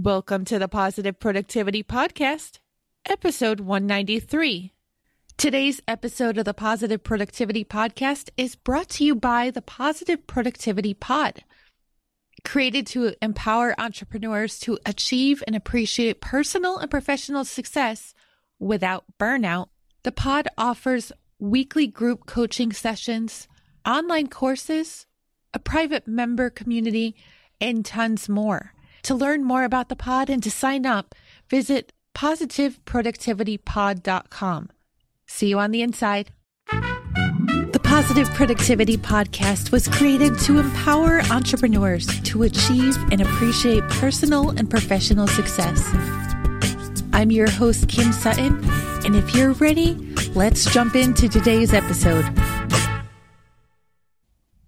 Welcome to the Positive Productivity Podcast, episode 193. Today's episode of the Positive Productivity Podcast is brought to you by the Positive Productivity Pod. Created to empower entrepreneurs to achieve and appreciate personal and professional success without burnout, the pod offers weekly group coaching sessions, online courses, a private member community, and tons more. To learn more about the pod and to sign up, visit positiveproductivitypod.com. See you on the inside. The Positive Productivity Podcast was created to empower entrepreneurs to achieve and appreciate personal and professional success. I'm your host, Kim Sutton, and if you're ready, let's jump into today's episode.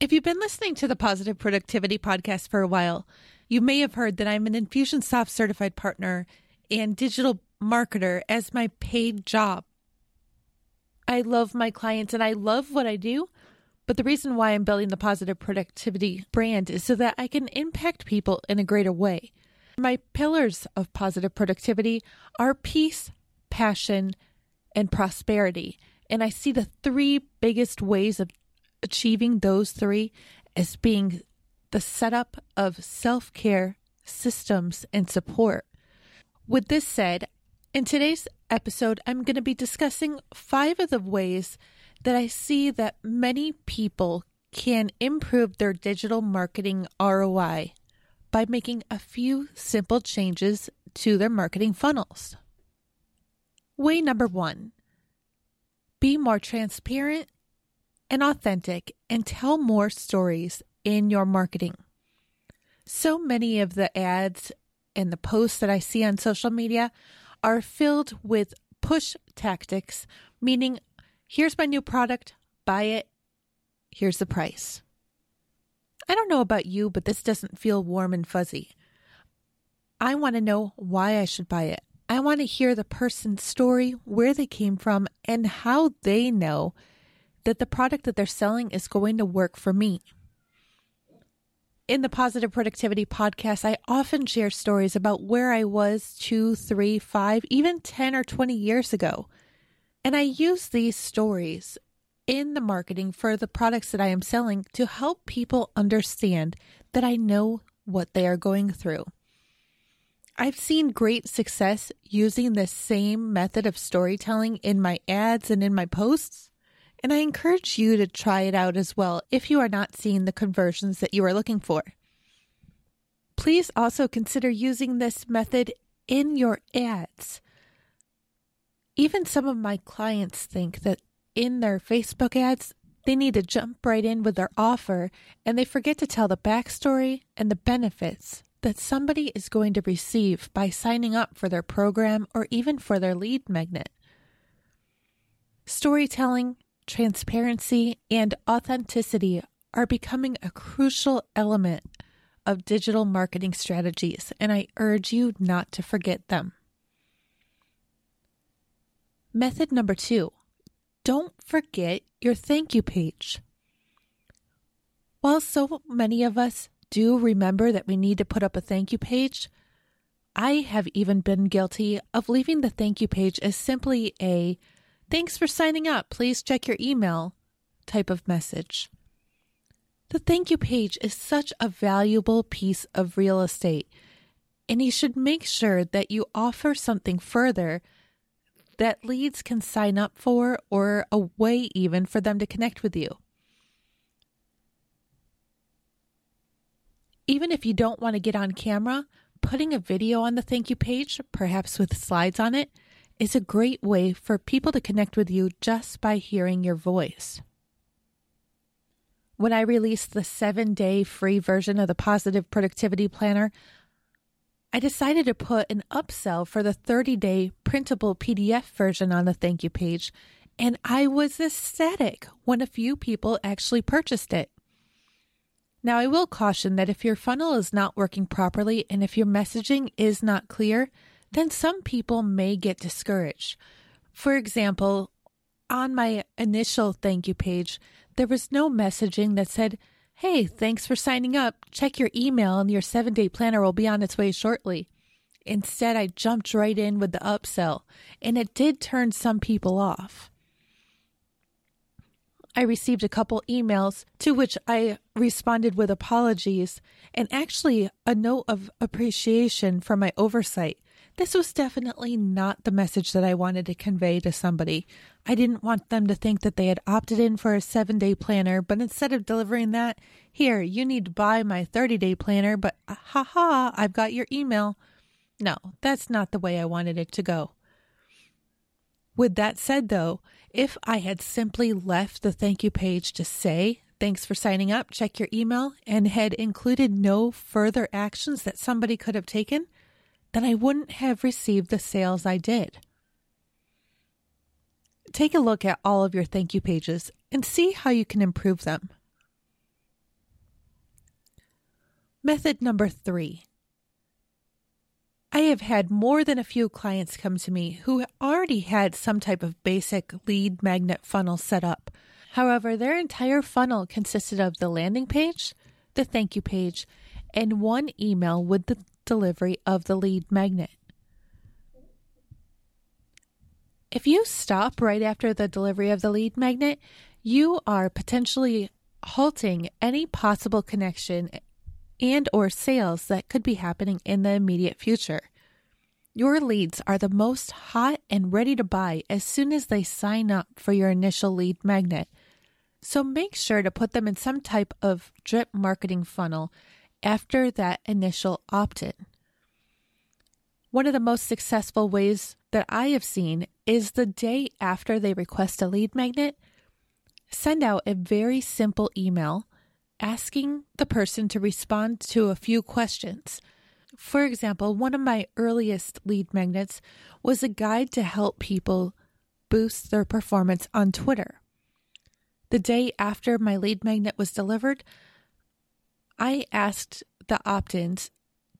If you've been listening to the Positive Productivity Podcast for a while, you may have heard that I'm an Infusionsoft certified partner and digital marketer as my paid job. I love my clients and I love what I do, but the reason why I'm building the positive productivity brand is so that I can impact people in a greater way. My pillars of positive productivity are peace, passion, and prosperity. And I see the three biggest ways of achieving those three as being the setup of self care systems and support. With this said, in today's episode, I'm going to be discussing five of the ways that I see that many people can improve their digital marketing ROI by making a few simple changes to their marketing funnels. Way number one be more transparent and authentic and tell more stories in your marketing. So many of the ads and the posts that I see on social media are filled with push tactics, meaning here's my new product, buy it, here's the price. I don't know about you, but this doesn't feel warm and fuzzy. I want to know why I should buy it. I want to hear the person's story, where they came from, and how they know that the product that they're selling is going to work for me. In the Positive Productivity podcast, I often share stories about where I was two, three, five, even 10 or 20 years ago. And I use these stories in the marketing for the products that I am selling to help people understand that I know what they are going through. I've seen great success using the same method of storytelling in my ads and in my posts. And I encourage you to try it out as well if you are not seeing the conversions that you are looking for. Please also consider using this method in your ads. Even some of my clients think that in their Facebook ads, they need to jump right in with their offer and they forget to tell the backstory and the benefits that somebody is going to receive by signing up for their program or even for their lead magnet. Storytelling transparency, and authenticity are becoming a crucial element of digital marketing strategies, and I urge you not to forget them. Method number two don't forget your thank you page. While so many of us do remember that we need to put up a thank you page, I have even been guilty of leaving the thank you page as simply a Thanks for signing up. Please check your email type of message. The thank you page is such a valuable piece of real estate, and you should make sure that you offer something further that leads can sign up for or a way even for them to connect with you. Even if you don't want to get on camera, putting a video on the thank you page, perhaps with slides on it, is a great way for people to connect with you just by hearing your voice. When I released the seven day free version of the Positive Productivity Planner, I decided to put an upsell for the 30 day printable PDF version on the thank you page, and I was ecstatic when a few people actually purchased it. Now, I will caution that if your funnel is not working properly and if your messaging is not clear, then some people may get discouraged. For example, on my initial thank you page, there was no messaging that said, Hey, thanks for signing up. Check your email and your seven day planner will be on its way shortly. Instead, I jumped right in with the upsell, and it did turn some people off. I received a couple emails to which I responded with apologies and actually a note of appreciation for my oversight. This was definitely not the message that I wanted to convey to somebody. I didn't want them to think that they had opted in for a seven day planner, but instead of delivering that, here, you need to buy my 30 day planner, but uh, ha ha, I've got your email. No, that's not the way I wanted it to go. With that said, though, if I had simply left the thank you page to say, thanks for signing up, check your email, and had included no further actions that somebody could have taken, then I wouldn't have received the sales I did. Take a look at all of your thank you pages and see how you can improve them. Method number three I have had more than a few clients come to me who already had some type of basic lead magnet funnel set up. However, their entire funnel consisted of the landing page, the thank you page, and one email with the delivery of the lead magnet. If you stop right after the delivery of the lead magnet, you are potentially halting any possible connection and or sales that could be happening in the immediate future. Your leads are the most hot and ready to buy as soon as they sign up for your initial lead magnet. So make sure to put them in some type of drip marketing funnel after that initial opt in. One of the most successful ways that I have seen is the day after they request a lead magnet, send out a very simple email asking the person to respond to a few questions. For example, one of my earliest lead magnets was a guide to help people boost their performance on Twitter. The day after my lead magnet was delivered, I asked the opt ins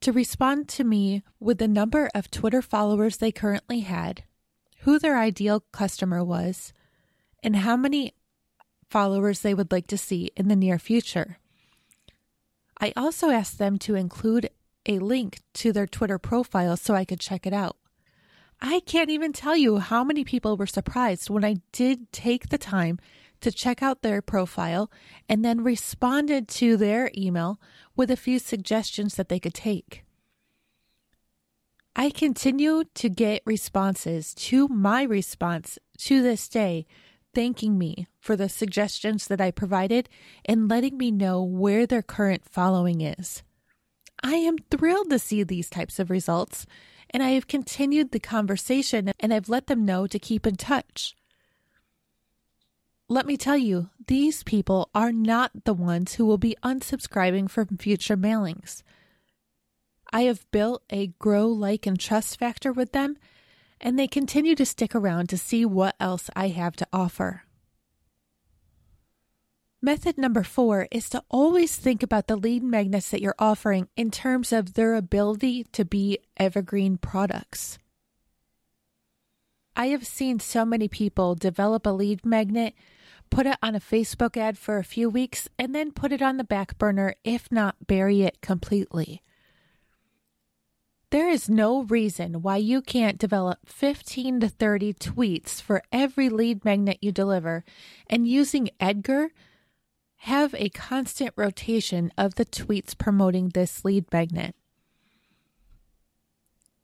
to respond to me with the number of Twitter followers they currently had, who their ideal customer was, and how many followers they would like to see in the near future. I also asked them to include a link to their Twitter profile so I could check it out. I can't even tell you how many people were surprised when I did take the time to check out their profile and then responded to their email with a few suggestions that they could take. I continue to get responses to my response to this day thanking me for the suggestions that I provided and letting me know where their current following is. I am thrilled to see these types of results, and I have continued the conversation and I've let them know to keep in touch. Let me tell you, these people are not the ones who will be unsubscribing from future mailings. I have built a grow, like, and trust factor with them, and they continue to stick around to see what else I have to offer. Method number four is to always think about the lead magnets that you're offering in terms of their ability to be evergreen products. I have seen so many people develop a lead magnet, put it on a Facebook ad for a few weeks, and then put it on the back burner, if not bury it completely. There is no reason why you can't develop 15 to 30 tweets for every lead magnet you deliver, and using Edgar, have a constant rotation of the tweets promoting this lead magnet.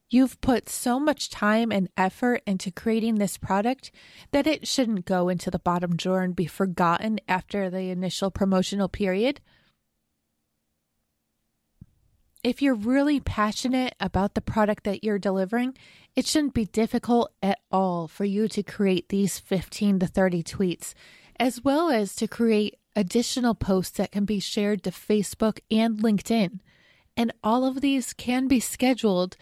You've put so much time and effort into creating this product that it shouldn't go into the bottom drawer and be forgotten after the initial promotional period. If you're really passionate about the product that you're delivering, it shouldn't be difficult at all for you to create these 15 to 30 tweets, as well as to create additional posts that can be shared to Facebook and LinkedIn. And all of these can be scheduled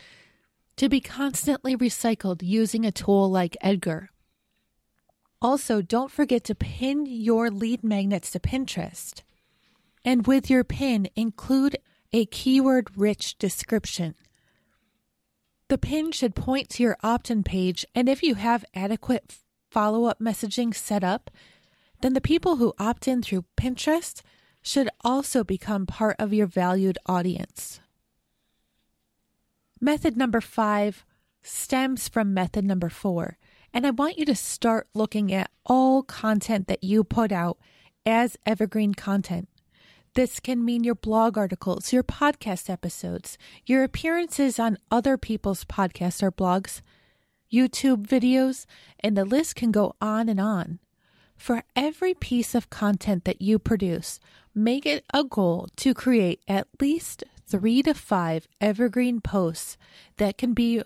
to be constantly recycled using a tool like Edgar. Also, don't forget to pin your lead magnets to Pinterest. And with your pin, include a keyword rich description. The pin should point to your opt in page, and if you have adequate follow up messaging set up, then the people who opt in through Pinterest should also become part of your valued audience. Method number five stems from method number four. And I want you to start looking at all content that you put out as evergreen content. This can mean your blog articles, your podcast episodes, your appearances on other people's podcasts or blogs, YouTube videos, and the list can go on and on. For every piece of content that you produce, make it a goal to create at least three to five evergreen posts that can be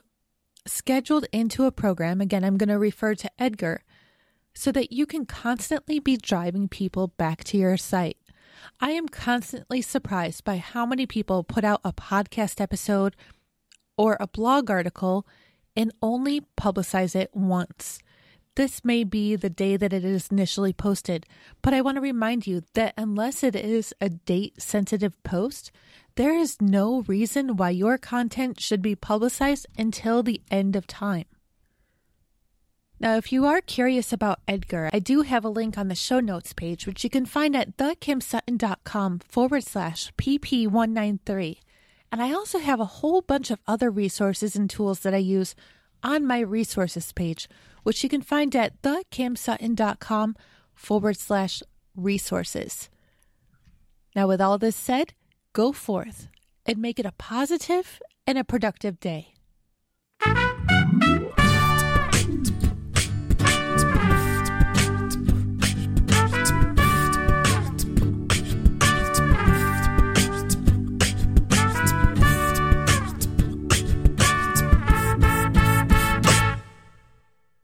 scheduled into a program. Again, I'm going to refer to Edgar so that you can constantly be driving people back to your site. I am constantly surprised by how many people put out a podcast episode or a blog article and only publicize it once. This may be the day that it is initially posted, but I want to remind you that unless it is a date sensitive post, there is no reason why your content should be publicized until the end of time. Now, if you are curious about Edgar, I do have a link on the show notes page, which you can find at thekimsutton.com forward slash PP193. And I also have a whole bunch of other resources and tools that I use on my resources page, which you can find at thekimsutton.com forward slash resources. Now, with all this said, go forth and make it a positive and a productive day.